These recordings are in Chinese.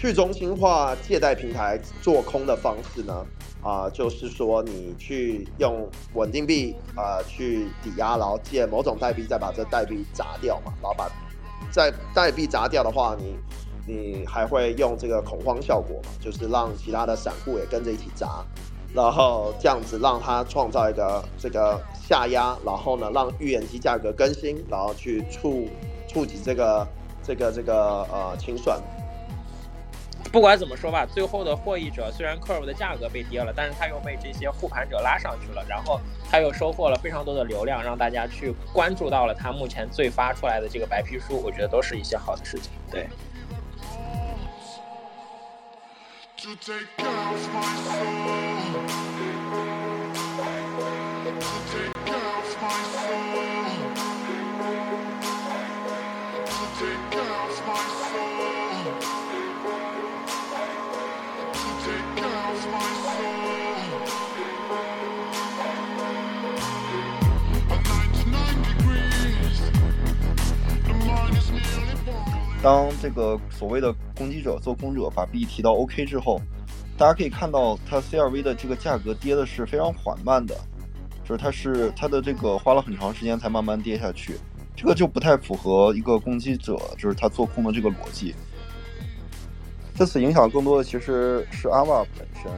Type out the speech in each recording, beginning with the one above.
去中心化借贷平台做空的方式呢？啊，就是说你去用稳定币啊去抵押，然后借某种代币，再把这代币砸掉嘛，然后把在代币砸掉的话，你你还会用这个恐慌效果嘛，就是让其他的散户也跟着一起砸，然后这样子让它创造一个这个下压，然后呢让预言机价格更新，然后去触触及这个这个这个呃清算。不管怎么说吧，最后的获益者虽然 Curve 的价格被跌了，但是他又被这些护盘者拉上去了，然后他又收获了非常多的流量，让大家去关注到了他目前最发出来的这个白皮书，我觉得都是一些好的事情。对。当这个所谓的攻击者做空者把币提到 OK 之后，大家可以看到它 CRV 的这个价格跌的是非常缓慢的，就是它是它的这个花了很长时间才慢慢跌下去，这个就不太符合一个攻击者就是他做空的这个逻辑。这次影响更多的其实是阿瓦本身，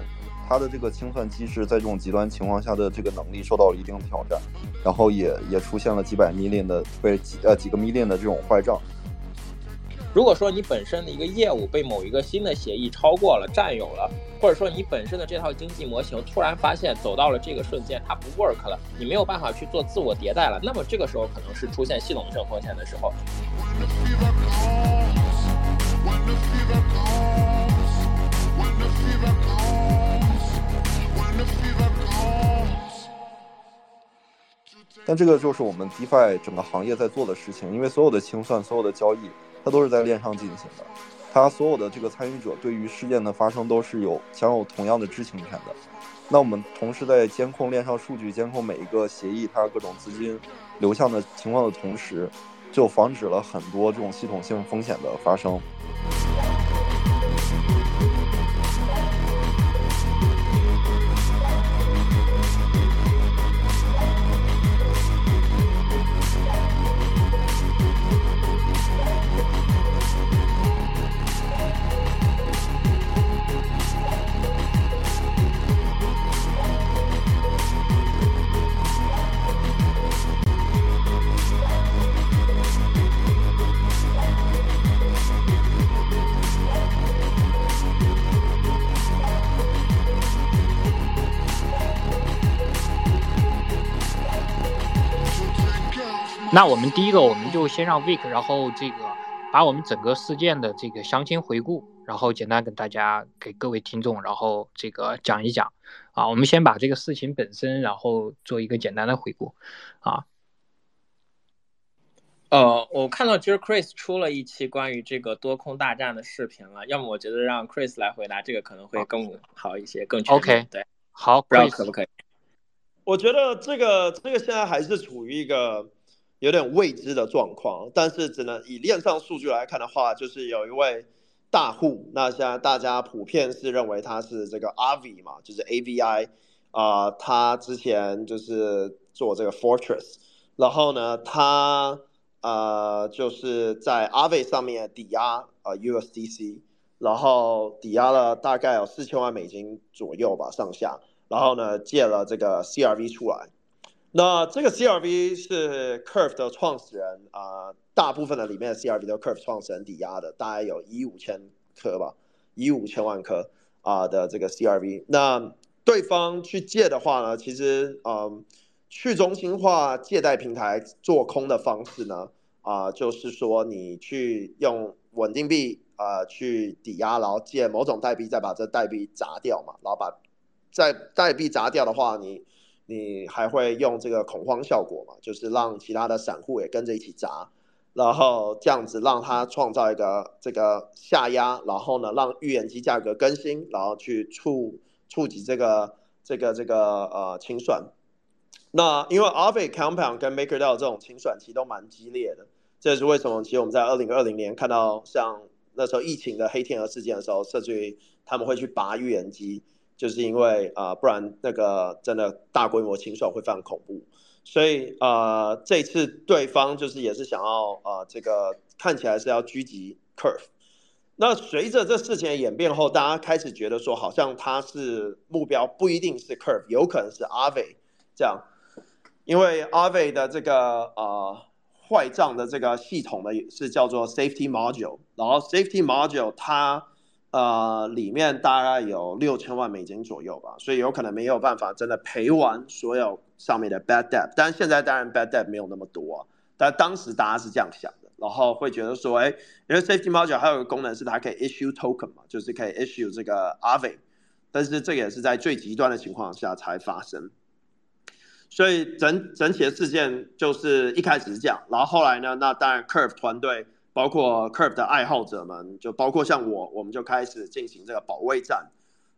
它的这个清算机制在这种极端情况下的这个能力受到了一定的挑战，然后也也出现了几百 million 的被几呃几个 million 的这种坏账。如果说你本身的一个业务被某一个新的协议超过了、占有了，或者说你本身的这套经济模型突然发现走到了这个瞬间它不 work 了，你没有办法去做自我迭代了，那么这个时候可能是出现系统性风险的时候。但这个就是我们 DeFi 整个行业在做的事情，因为所有的清算、所有的交易。它都是在链上进行的，它所有的这个参与者对于事件的发生都是有享有同样的知情权的。那我们同时在监控链上数据、监控每一个协议它各种资金流向的情况的同时，就防止了很多这种系统性风险的发生。那我们第一个，我们就先让 Vic，然后这个把我们整个事件的这个详情回顾，然后简单跟大家给各位听众，然后这个讲一讲啊。我们先把这个事情本身，然后做一个简单的回顾啊。呃，我看到其实 Chris 出了一期关于这个多空大战的视频了，要么我觉得让 Chris 来回答这个可能会更好一些，更全面。OK，对，好，不知道可不可以？我觉得这个这个现在还是处于一个。有点未知的状况，但是只能以链上数据来看的话，就是有一位大户，那现在大家普遍是认为他是这个 AVI 嘛，就是 AVI 啊，他之前就是做这个 Fortress，然后呢，他呃就是在 AVI 上面抵押呃 USDC，然后抵押了大概有四千万美金左右吧上下，然后呢借了这个 CRV 出来。那这个 CRV 是 Curve 的创始人啊，大部分的里面的 CRV 都 Curve 创始人抵押的，大概有一五千颗吧，一五千万颗啊的这个 CRV。那对方去借的话呢，其实嗯，去中心化借贷平台做空的方式呢，啊，就是说你去用稳定币啊去抵押，然后借某种代币，再把这代币砸掉嘛，然后把在代币砸掉的话，你。你还会用这个恐慌效果嘛？就是让其他的散户也跟着一起砸，然后这样子让它创造一个这个下压，然后呢让预言机价格更新，然后去触触及这个这个这个呃清算。那因为 Aave Compound 跟 MakerDAO 这种清算其实都蛮激烈的，这也是为什么其实我们在二零二零年看到像那时候疫情的黑天鹅事件的时候，甚至于他们会去拔预言机。就是因为啊，不然那个真的大规模清算会非常恐怖，所以啊，这次对方就是也是想要啊，这个看起来是要狙击 Curve。那随着这事情的演变后，大家开始觉得说，好像他是目标不一定是 Curve，有可能是 Aave 这样，因为 Aave 的这个啊坏账的这个系统呢是叫做 Safety Module，然后 Safety Module 它。呃，里面大概有六千万美金左右吧，所以有可能没有办法真的赔完所有上面的 bad debt。但是现在当然 bad debt 没有那么多，但当时大家是这样想的，然后会觉得说，哎，因为 safety module 还有个功能是它可以 issue token 嘛，就是可以 issue 这个 Aave，但是这个也是在最极端的情况下才发生。所以整整体的事件就是一开始是这样，然后后来呢，那当然 Curve 团队。包括 Curve 的爱好者们，就包括像我，我们就开始进行这个保卫战。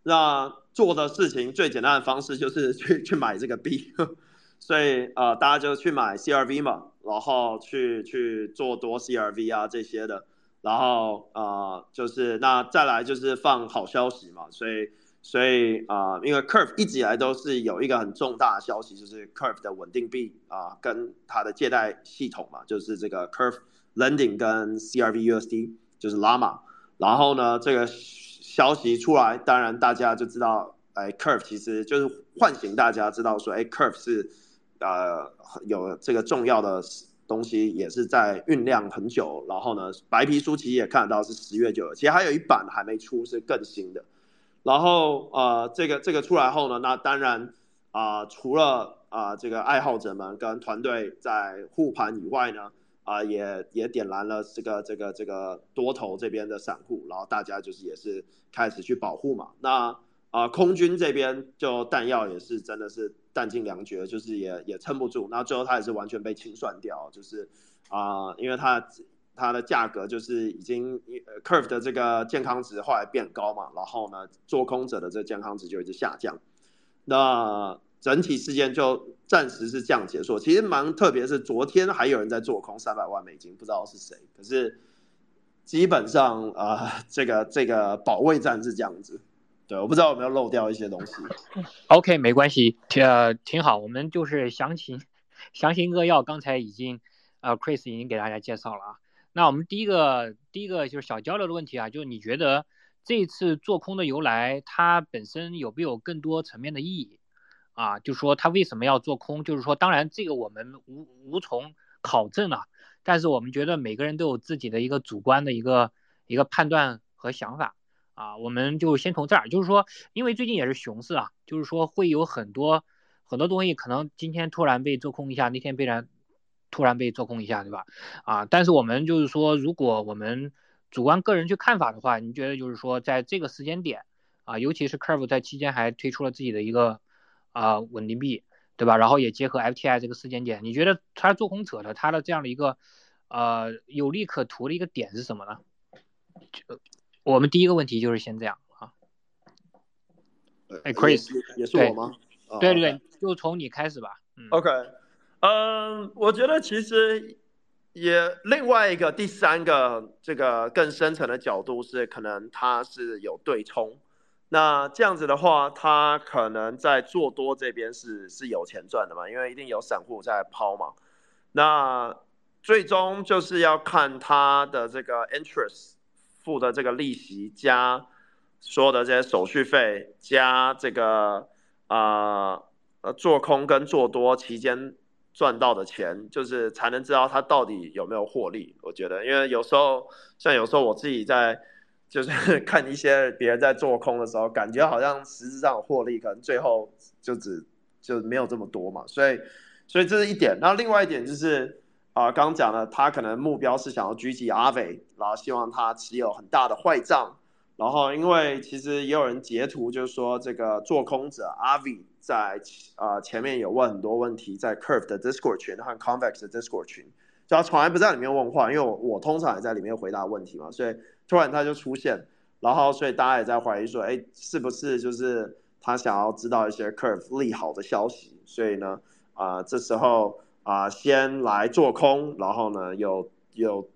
那做的事情最简单的方式就是 去去买这个币，所以呃，大家就去买 CRV 嘛，然后去去做多 CRV 啊这些的，然后呃，就是那再来就是放好消息嘛，所以所以啊，因为 Curve 一直以来都是有一个很重大的消息，就是 Curve 的稳定币啊，跟它的借贷系统嘛，就是这个 Curve。Lending 跟 CRVUSD 就是 Llama，然后呢，这个消息出来，当然大家就知道，哎，Curve 其实就是唤醒大家知道说，哎，Curve 是呃有这个重要的东西，也是在酝酿很久。然后呢，白皮书其实也看得到是十月九，其实还有一版还没出，是更新的。然后呃，这个这个出来后呢，那当然啊，除了啊这个爱好者们跟团队在护盘以外呢。啊，也也点燃了这个这个这个多头这边的散户，然后大家就是也是开始去保护嘛。那啊，空军这边就弹药也是真的是弹尽粮绝，就是也也撑不住。那最后它也是完全被清算掉，就是啊，因为它它的价格就是已经 curve 的这个健康值后来变高嘛，然后呢，做空者的这个健康值就一直下降。那整体事件就暂时是这样结束。其实蛮特别，是昨天还有人在做空三百万美金，不知道是谁。可是基本上啊，这个这个保卫战是这样子。对，我不知道有没有漏掉一些东西。OK，没关系，呃，挺好。我们就是详情详情扼要，刚才已经呃 Chris 已经给大家介绍了啊。那我们第一个第一个就是小交流的问题啊，就是你觉得这次做空的由来，它本身有没有更多层面的意义？啊，就说他为什么要做空？就是说，当然这个我们无无从考证了，但是我们觉得每个人都有自己的一个主观的一个一个判断和想法啊。我们就先从这儿，就是说，因为最近也是熊市啊，就是说会有很多很多东西可能今天突然被做空一下，那天被然突然被做空一下，对吧？啊，但是我们就是说，如果我们主观个人去看法的话，你觉得就是说，在这个时间点啊，尤其是 Curve 在期间还推出了自己的一个。啊，稳定币，对吧？然后也结合 FTI 这个时间点，你觉得他做空者的他的这样的一个呃有利可图的一个点是什么呢？就我们第一个问题就是先这样啊。哎，Chris，也是我吗？对对对，就从你开始吧。OK，嗯，我觉得其实也另外一个第三个这个更深层的角度是，可能它是有对冲。那这样子的话，他可能在做多这边是是有钱赚的嘛？因为一定有散户在抛嘛。那最终就是要看他的这个 interest 付的这个利息加所有的这些手续费加这个啊呃做空跟做多期间赚到的钱，就是才能知道他到底有没有获利。我觉得，因为有时候像有时候我自己在就是 看一些别人在做空的时候，感觉好像实质上获利，可能最后就只就没有这么多嘛。所以所以这是一点。那另外一点就是啊，刚讲了，他可能目标是想要狙击阿伟，然后希望他持有很大的坏账。然后，因为其实也有人截图，就是说这个做空者阿伟在呃前面有问很多问题，在 Curve 的 Discord 群和 Convex 的 Discord 群，就他从来不在里面问话，因为我我通常也在里面回答问题嘛，所以突然他就出现，然后所以大家也在怀疑说，哎，是不是就是他想要知道一些 Curve 利好的消息？所以呢，啊，这时候啊，先来做空，然后呢，又又。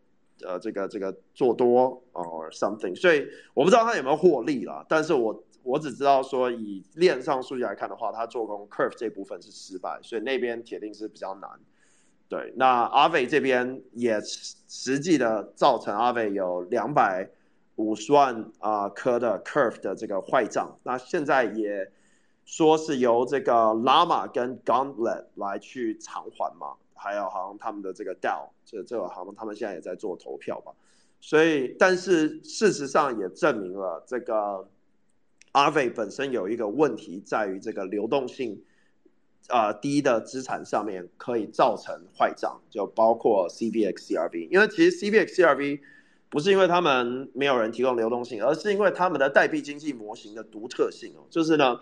呃，这个这个做多哦，something，所以我不知道他有没有获利了，但是我我只知道说以链上数据来看的话，他做空 curve 这部分是失败，所以那边铁定是比较难。对，那阿伟这边也实际的造成阿伟有两百五十万啊颗的 curve 的这个坏账，那现在也说是由这个 Llama 跟 Gauntlet 来去偿还嘛。还有好像他们的这个 DAO，这这个好像他们现在也在做投票吧，所以但是事实上也证明了这个 Aave 本身有一个问题，在于这个流动性啊低的资产上面可以造成坏账，就包括 CBX CRV，因为其实 CBX CRV 不是因为他们没有人提供流动性，而是因为他们的代币经济模型的独特性哦，就是呢。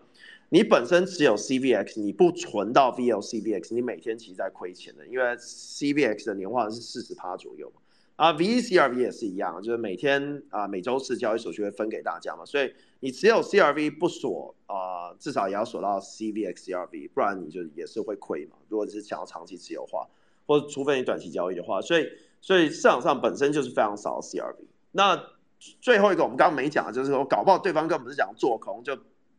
你本身只有 CVX，你不存到 VLCVX，你每天其实在亏钱的，因为 CVX 的年化是四十趴左右嘛。啊，VCRV 也是一样，就是每天啊每周四交易手续会分给大家嘛，所以你只有 CRV 不锁啊，至少也要锁到 CVX CRV，不然你就也是会亏嘛。如果是想要长期持有话，或者除非你短期交易的话，所以所以市场上本身就是非常少 CRV。那最后一个我们刚刚没讲，就是说搞不好对方根本是讲做空就。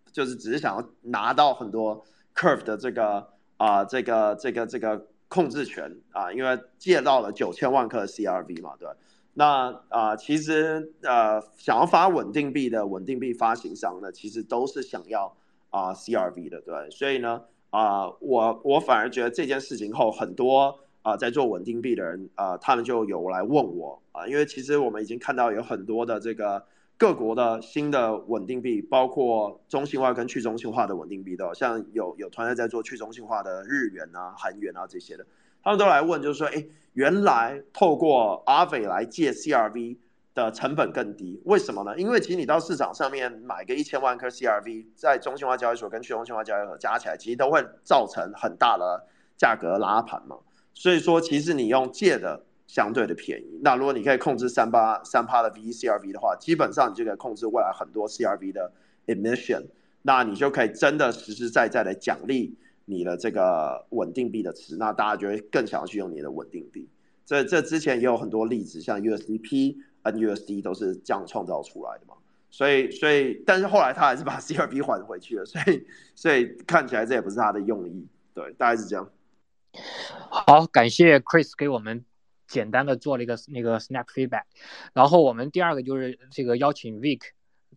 就是只是想要拿到很多 curve 的这个啊，这个这个这个控制权啊，因为借到了九千万颗 CRV 嘛，对那啊，其实呃，想要发稳定币的稳定币发行商呢，其实都是想要啊 CRV 的，对。所以呢，啊，我我反而觉得这件事情后，很多啊在做稳定币的人啊，他们就有来问我啊，因为其实我们已经看到有很多的这个。各国的新的稳定币，包括中心化跟去中心化的稳定币的，像有有团队在做去中心化的日元啊、韩元啊这些的，他们都来问，就是说，哎，原来透过阿伟来借 CRV 的成本更低，为什么呢？因为其实你到市场上面买个一千万颗 CRV，在中心化交易所跟去中心化交易所加起来，其实都会造成很大的价格拉盘嘛。所以说，其实你用借的。相对的便宜。那如果你可以控制三八三趴的 V C R V 的话，基本上你就可以控制未来很多 C R V 的 emission。那你就可以真的实实在在的奖励你的这个稳定币的池。那大家就会更想要去用你的稳定币。这这之前也有很多例子，像 U S D P、N U S D 都是这样创造出来的嘛。所以所以，但是后来他还是把 C R V 还回去了。所以所以看起来这也不是他的用意。对，大概是这样。好，感谢 Chris 给我们。简单的做了一个那个 snap feedback，然后我们第二个就是这个邀请 Vic，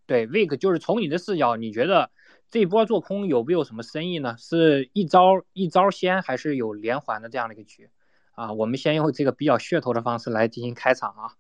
对 Vic，就是从你的视角，你觉得这波做空有没有什么深意呢？是一招一招先，还是有连环的这样的一个局？啊，我们先用这个比较噱头的方式来进行开场啊，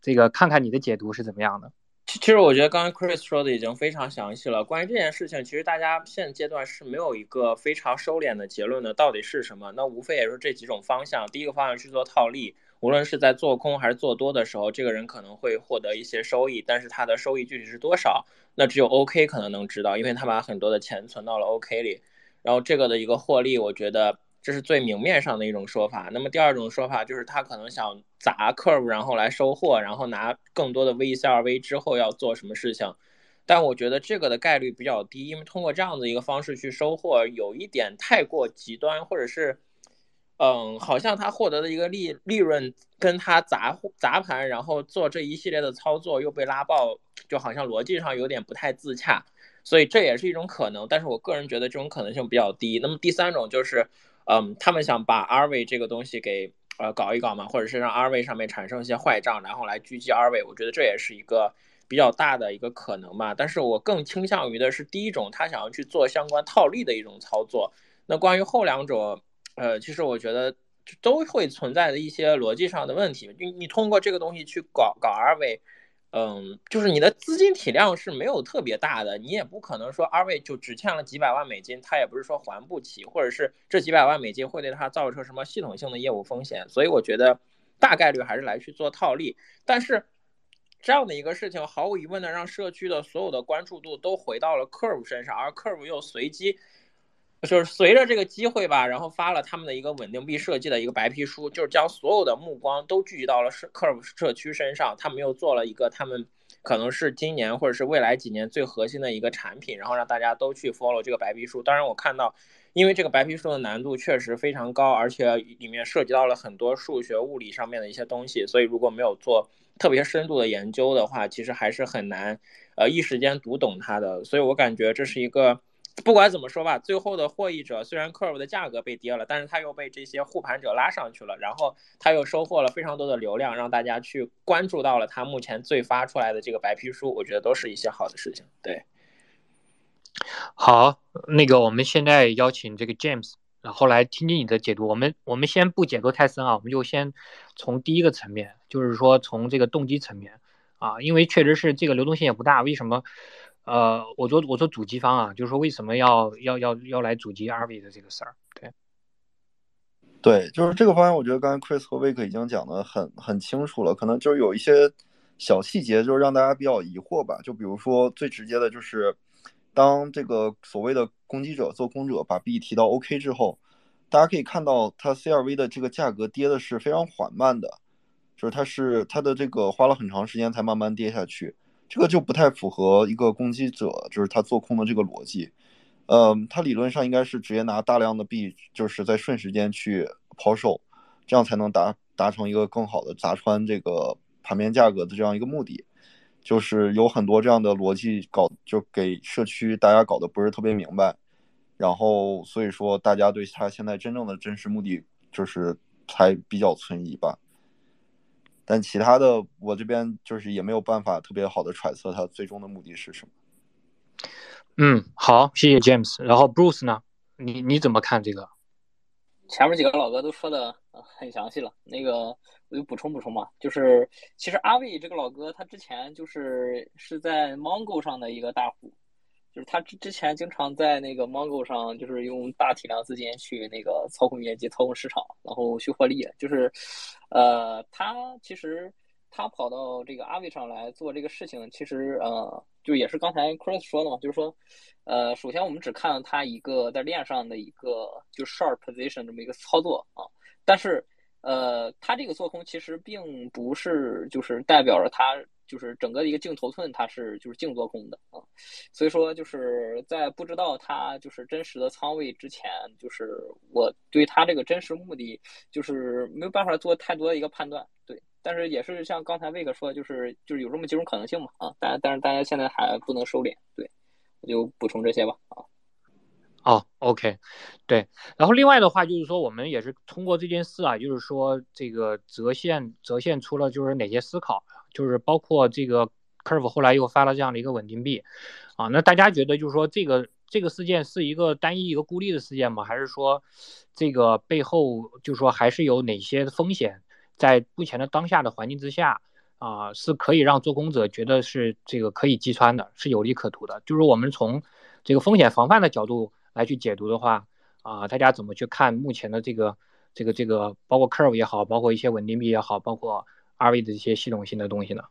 这个看看你的解读是怎么样的。其其实我觉得刚刚 Chris 说的已经非常详细了。关于这件事情，其实大家现阶段是没有一个非常收敛的结论的，到底是什么？那无非也是这几种方向。第一个方向去做套利。无论是在做空还是做多的时候，这个人可能会获得一些收益，但是他的收益具体是多少，那只有 OK 可能能知道，因为他把很多的钱存到了 OK 里。然后这个的一个获利，我觉得这是最明面上的一种说法。那么第二种说法就是他可能想砸 Curve，然后来收获，然后拿更多的 VCRV 之后要做什么事情。但我觉得这个的概率比较低，因为通过这样的一个方式去收获，有一点太过极端，或者是。嗯，好像他获得的一个利利润跟他砸砸盘，然后做这一系列的操作又被拉爆，就好像逻辑上有点不太自洽，所以这也是一种可能。但是我个人觉得这种可能性比较低。那么第三种就是，嗯，他们想把 RV 这个东西给呃搞一搞嘛，或者是让 RV 上面产生一些坏账，然后来狙击 RV。我觉得这也是一个比较大的一个可能吧。但是我更倾向于的是第一种，他想要去做相关套利的一种操作。那关于后两种，呃，其实我觉得都会存在的一些逻辑上的问题。你你通过这个东西去搞搞二位。嗯，就是你的资金体量是没有特别大的，你也不可能说二位就只欠了几百万美金，他也不是说还不起，或者是这几百万美金会对他造成什么系统性的业务风险，所以我觉得大概率还是来去做套利。但是这样的一个事情，毫无疑问的让社区的所有的关注度都回到了 Curve 身上，而 Curve 又随机。就是随着这个机会吧，然后发了他们的一个稳定币设计的一个白皮书，就是将所有的目光都聚集到了社 Curve 社区身上。他们又做了一个他们可能是今年或者是未来几年最核心的一个产品，然后让大家都去 follow 这个白皮书。当然，我看到，因为这个白皮书的难度确实非常高，而且里面涉及到了很多数学、物理上面的一些东西，所以如果没有做特别深度的研究的话，其实还是很难呃一时间读懂它的。所以我感觉这是一个。不管怎么说吧，最后的获益者虽然 Curve 的价格被跌了，但是他又被这些护盘者拉上去了，然后他又收获了非常多的流量，让大家去关注到了他目前最发出来的这个白皮书，我觉得都是一些好的事情。对，好，那个我们现在邀请这个 James，然后来听听你的解读。我们我们先不解读太深啊，我们就先从第一个层面，就是说从这个动机层面啊，因为确实是这个流动性也不大，为什么？呃，我说我说主机方啊，就是说为什么要要要要来主机 RV 的这个事儿，对，对，就是这个方案，我觉得刚才 Chris 和 Vic 已经讲的很很清楚了，可能就是有一些小细节，就是让大家比较疑惑吧。就比如说最直接的就是，当这个所谓的攻击者做空者把币提到 OK 之后，大家可以看到它 CRV 的这个价格跌的是非常缓慢的，就是它是它的这个花了很长时间才慢慢跌下去。这个就不太符合一个攻击者，就是他做空的这个逻辑。嗯，他理论上应该是直接拿大量的币，就是在瞬时间去抛售，这样才能达达成一个更好的砸穿这个盘面价格的这样一个目的。就是有很多这样的逻辑搞，就给社区大家搞得不是特别明白。然后所以说，大家对他现在真正的真实目的就是才比较存疑吧。但其他的，我这边就是也没有办法特别好的揣测他最终的目的是什么。嗯，好，谢谢 James。然后 Bruce 呢？你你怎么看这个？前面几个老哥都说的很详细了，那个我就补充补充嘛，就是其实阿伟这个老哥他之前就是是在 Mongo 上的一个大户。就是他之之前经常在那个 Mongo 上，就是用大体量资金去那个操控业绩、操控市场，然后去获利。就是，呃，他其实他跑到这个阿伟上来做这个事情，其实呃，就也是刚才 Chris 说的嘛，就是说，呃，首先我们只看了他一个在链上的一个就 short position 这么一个操作啊，但是呃，他这个做空其实并不是就是代表着他。就是整个一个净头寸，它是就是净做空的啊，所以说就是在不知道它就是真实的仓位之前，就是我对它这个真实目的就是没有办法做太多的一个判断，对，但是也是像刚才魏哥说，就是就是有这么几种可能性嘛啊，但但是大家现在还不能收敛，对，我就补充这些吧啊。哦，OK，对，然后另外的话就是说，我们也是通过这件事啊，就是说这个折现折现出了就是哪些思考。就是包括这个 Curve 后来又发了这样的一个稳定币，啊，那大家觉得就是说这个这个事件是一个单一一个孤立的事件吗？还是说这个背后就是说还是有哪些风险在目前的当下的环境之下啊，是可以让做空者觉得是这个可以击穿的，是有利可图的？就是我们从这个风险防范的角度来去解读的话，啊，大家怎么去看目前的这个这个这个包括 Curve 也好，包括一些稳定币也好，包括。二位的一些系统性的东西呢？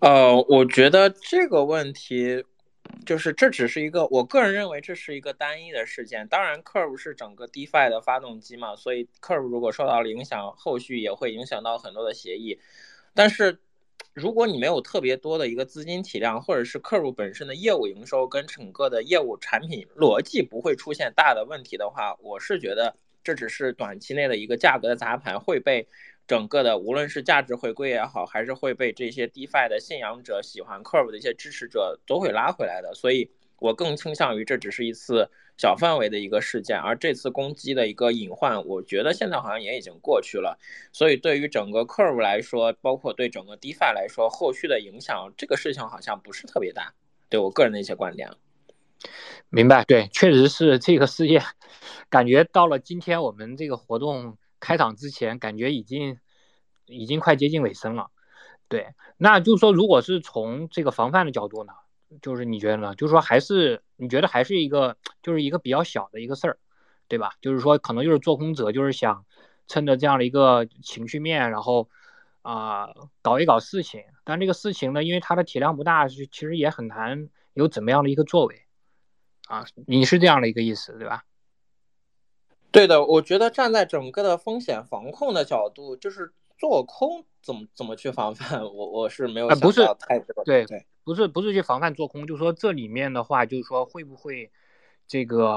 呃，我觉得这个问题就是这只是一个，我个人认为这是一个单一的事件。当然，Curve 是整个 DeFi 的发动机嘛，所以 Curve 如果受到了影响，后续也会影响到很多的协议。但是，如果你没有特别多的一个资金体量，或者是 Curve 本身的业务营收跟整个的业务产品逻辑不会出现大的问题的话，我是觉得这只是短期内的一个价格的砸盘会被。整个的无论是价值回归也好，还是会被这些 DeFi 的信仰者、喜欢 Curve 的一些支持者都会拉回来的，所以我更倾向于这只是一次小范围的一个事件，而这次攻击的一个隐患，我觉得现在好像也已经过去了。所以对于整个 Curve 来说，包括对整个 DeFi 来说，后续的影响，这个事情好像不是特别大。对我个人的一些观点。明白，对，确实是这个事件，感觉到了今天我们这个活动开场之前，感觉已经已经快接近尾声了。对，那就是说，如果是从这个防范的角度呢，就是你觉得呢？就是说，还是你觉得还是一个，就是一个比较小的一个事儿，对吧？就是说，可能就是做空者就是想趁着这样的一个情绪面，然后啊搞一搞事情。但这个事情呢，因为它的体量不大，其实也很难有怎么样的一个作为。啊，你是这样的一个意思，对吧？对的，我觉得站在整个的风险防控的角度，就是做空怎么怎么去防范，我我是没有想到太这个。对对，不是不是去防范做空，就是说这里面的话，就是说会不会这个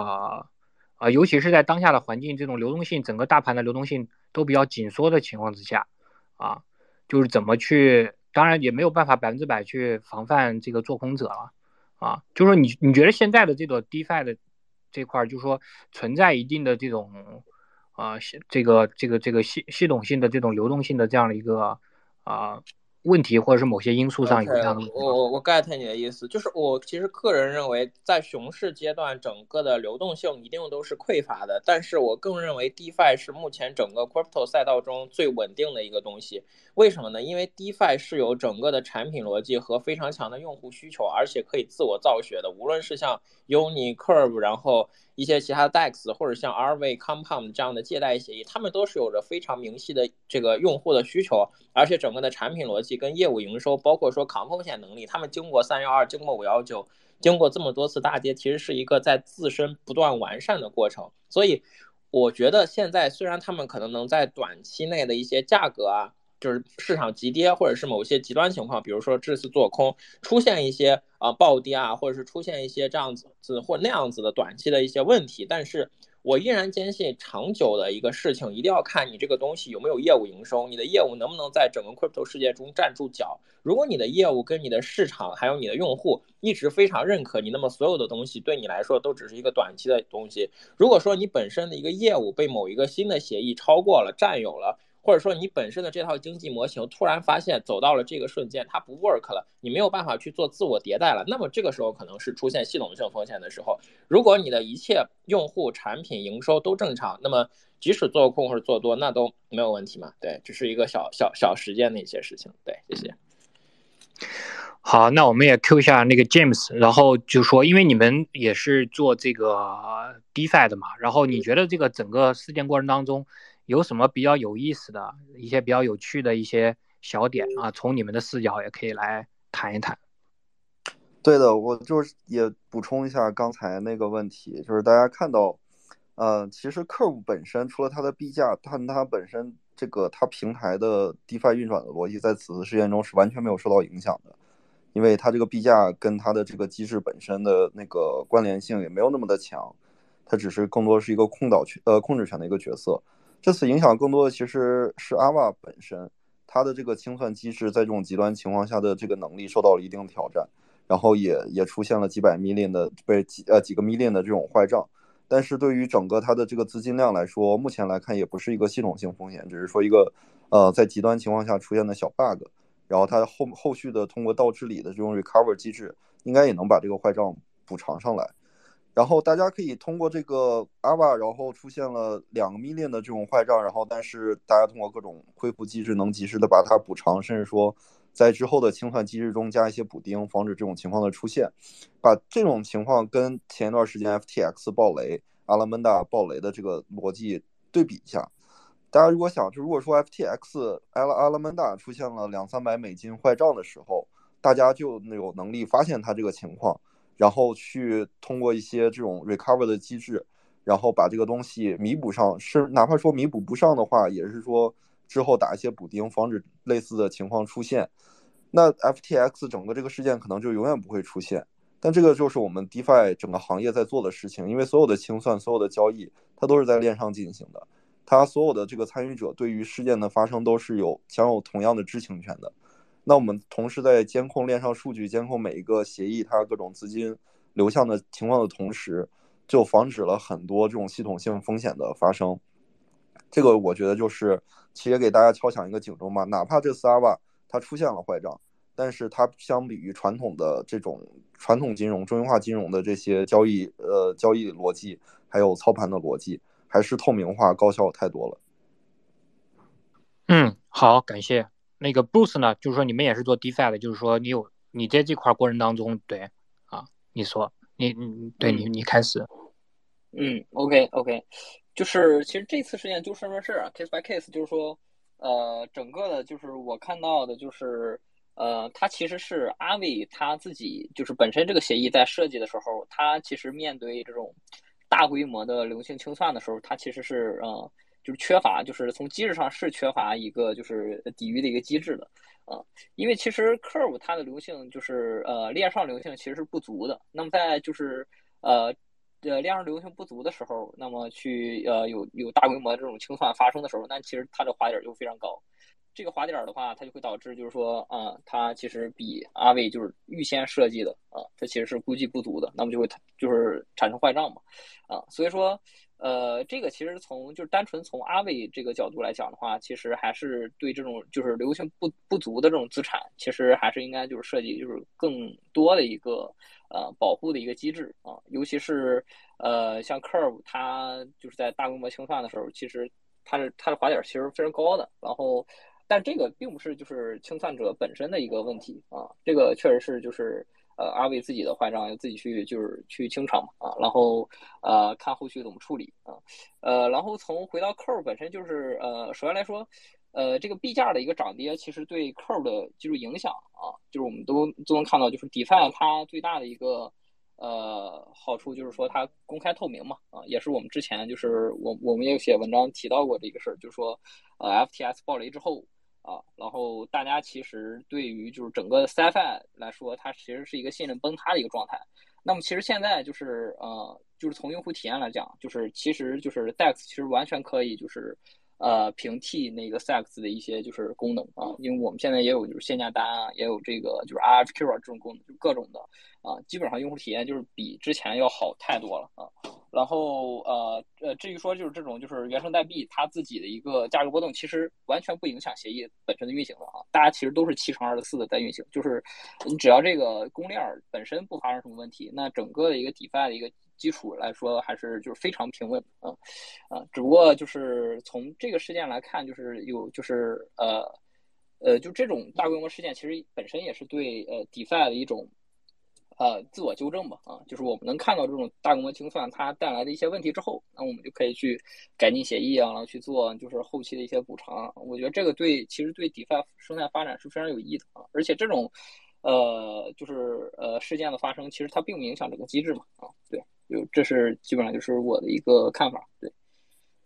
啊，尤其是在当下的环境，这种流动性，整个大盘的流动性都比较紧缩的情况之下，啊，就是怎么去，当然也没有办法百分之百去防范这个做空者了。啊，就是说你你觉得现在的这个 DeFi 的这块，就是说存在一定的这种啊，这个这个这个系系统性的这种流动性的这样的一个啊。问题或者是某些因素上有这样的。我我我 get 你的意思，就是我其实个人认为，在熊市阶段，整个的流动性一定都是匮乏的。但是我更认为 DeFi 是目前整个 Crypto 赛道中最稳定的一个东西。为什么呢？因为 DeFi 是有整个的产品逻辑和非常强的用户需求，而且可以自我造血的。无论是像 Uni Curve，然后一些其他 DEX，或者像 Arway Compound 这样的借贷协议，他们都是有着非常明细的这个用户的需求，而且整个的产品逻辑。跟业务营收，包括说抗风险能力，他们经过三幺二，经过五幺九，经过这么多次大跌，其实是一个在自身不断完善的过程。所以，我觉得现在虽然他们可能能在短期内的一些价格啊，就是市场急跌，或者是某些极端情况，比如说这次做空出现一些啊暴跌啊，或者是出现一些这样子或那样子的短期的一些问题，但是。我依然坚信，长久的一个事情一定要看你这个东西有没有业务营收，你的业务能不能在整个 crypto 世界中站住脚。如果你的业务跟你的市场还有你的用户一直非常认可你，那么所有的东西对你来说都只是一个短期的东西。如果说你本身的一个业务被某一个新的协议超过了、占有了，或者说你本身的这套经济模型突然发现走到了这个瞬间，它不 work 了，你没有办法去做自我迭代了，那么这个时候可能是出现系统性风险的时候。如果你的一切用户、产品、营收都正常，那么即使做空或者做多，那都没有问题嘛？对，只是一个小小小时间的一些事情。对，谢谢。好，那我们也 Q 一下那个 James，然后就说，因为你们也是做这个 DeFi 的嘛，然后你觉得这个整个事件过程当中。有什么比较有意思的一些比较有趣的一些小点啊？从你们的视角也可以来谈一谈。对的，我就是也补充一下刚才那个问题，就是大家看到，呃，其实 Curve 本身除了它的币价，但它本身这个它平台的 DeFi 运转的逻辑，在此次事件中是完全没有受到影响的，因为它这个币价跟它的这个机制本身的那个关联性也没有那么的强，它只是更多是一个控导权呃控制权的一个角色。这次影响更多的其实是阿瓦本身，它的这个清算机制在这种极端情况下的这个能力受到了一定挑战，然后也也出现了几百 million 的被几呃几个 million 的这种坏账，但是对于整个它的这个资金量来说，目前来看也不是一个系统性风险，只是说一个呃在极端情况下出现的小 bug，然后它后后续的通过倒治理的这种 recover 机制，应该也能把这个坏账补偿上来。然后大家可以通过这个阿瓦，然后出现了两个 million 的这种坏账，然后但是大家通过各种恢复机制能及时的把它补偿，甚至说在之后的清算机制中加一些补丁，防止这种情况的出现。把这种情况跟前一段时间 FTX 爆雷、阿拉曼达爆雷的这个逻辑对比一下，大家如果想，就如果说 FTX 阿拉阿拉曼达出现了两三百美金坏账的时候，大家就有能力发现它这个情况。然后去通过一些这种 recover 的机制，然后把这个东西弥补上，是哪怕说弥补不上的话，也是说之后打一些补丁，防止类似的情况出现。那 FTX 整个这个事件可能就永远不会出现。但这个就是我们 DeFi 整个行业在做的事情，因为所有的清算、所有的交易，它都是在链上进行的，它所有的这个参与者对于事件的发生都是有享有同样的知情权的。那我们同时在监控链上数据，监控每一个协议它各种资金，流向的情况的同时，就防止了很多这种系统性风险的发生。这个我觉得就是其实给大家敲响一个警钟吧，哪怕这次阿瓦它出现了坏账，但是它相比于传统的这种传统金融、中心化金融的这些交易呃交易逻辑，还有操盘的逻辑，还是透明化、高效太多了。嗯，好，感谢。那个 Bruce 呢，就是说你们也是做 DeFi 的，就是说你有你在这块过程当中，对啊，你说你你对你你开始。嗯，OK OK，就是其实这次事件就事论事啊，case by case，就是说呃，整个的就是我看到的就是呃，它其实是阿伟他自己就是本身这个协议在设计的时候，他其实面对这种大规模的流动性清算的时候，他其实是呃。就是缺乏，就是从机制上是缺乏一个就是抵御的一个机制的，啊，因为其实 Curve 它的流性就是呃链上流性其实是不足的，那么在就是呃呃链上流性不足的时候，那么去呃有有大规模这种清算发生的时候，那其实它的滑点就非常高。这个滑点的话，它就会导致就是说啊，它其实比阿伟就是预先设计的啊，它其实是估计不足的，那么就会就是产生坏账嘛，啊，所以说。呃，这个其实从就是单纯从阿伟这个角度来讲的话，其实还是对这种就是流行不不足的这种资产，其实还是应该就是设计就是更多的一个呃保护的一个机制啊，尤其是呃像 Curve 它就是在大规模清算的时候，其实它的它的滑点其实非常高的，然后但这个并不是就是清算者本身的一个问题啊，这个确实是就是。呃，阿伟自己的坏账要自己去，就是去清场嘛，啊，然后呃，看后续怎么处理啊，呃，然后从回到 Curve 本身就是呃，首先来说，呃，这个币价的一个涨跌，其实对 Curve 的技术影响啊，就是我们都都能看到，就是 DeFi 它最大的一个呃好处就是说它公开透明嘛，啊，也是我们之前就是我我们也有写文章提到过这个事儿，就是说呃，FTS 爆雷之后。啊，然后大家其实对于就是整个 CFI 来说，它其实是一个信任崩塌的一个状态。那么其实现在就是呃，就是从用户体验来讲，就是其实就是 DEX 其实完全可以就是呃平替那个 SEX 的一些就是功能啊，因为我们现在也有就是限价单啊，也有这个就是 RFQ 啊这种功能，就各种的啊，基本上用户体验就是比之前要好太多了啊。然后呃呃，至于说就是这种就是原生代币它自己的一个价格波动，其实完全不影响协议本身的运行的啊。大家其实都是七乘二十四的在运行，就是你只要这个公链本身不发生什么问题，那整个的一个 DeFi 的一个基础来说还是就是非常平稳啊啊。只不过就是从这个事件来看，就是有就是呃呃，就这种大规模事件其实本身也是对呃 DeFi 的一种。呃，自我纠正吧，啊，就是我们能看到这种大规模清算它带来的一些问题之后，那我们就可以去改进协议啊，然后去做就是后期的一些补偿。我觉得这个对其实对 DeFi 生态发展是非常有益的啊，而且这种呃就是呃事件的发生，其实它并不影响这个机制嘛，啊，对，就这是基本上就是我的一个看法，对。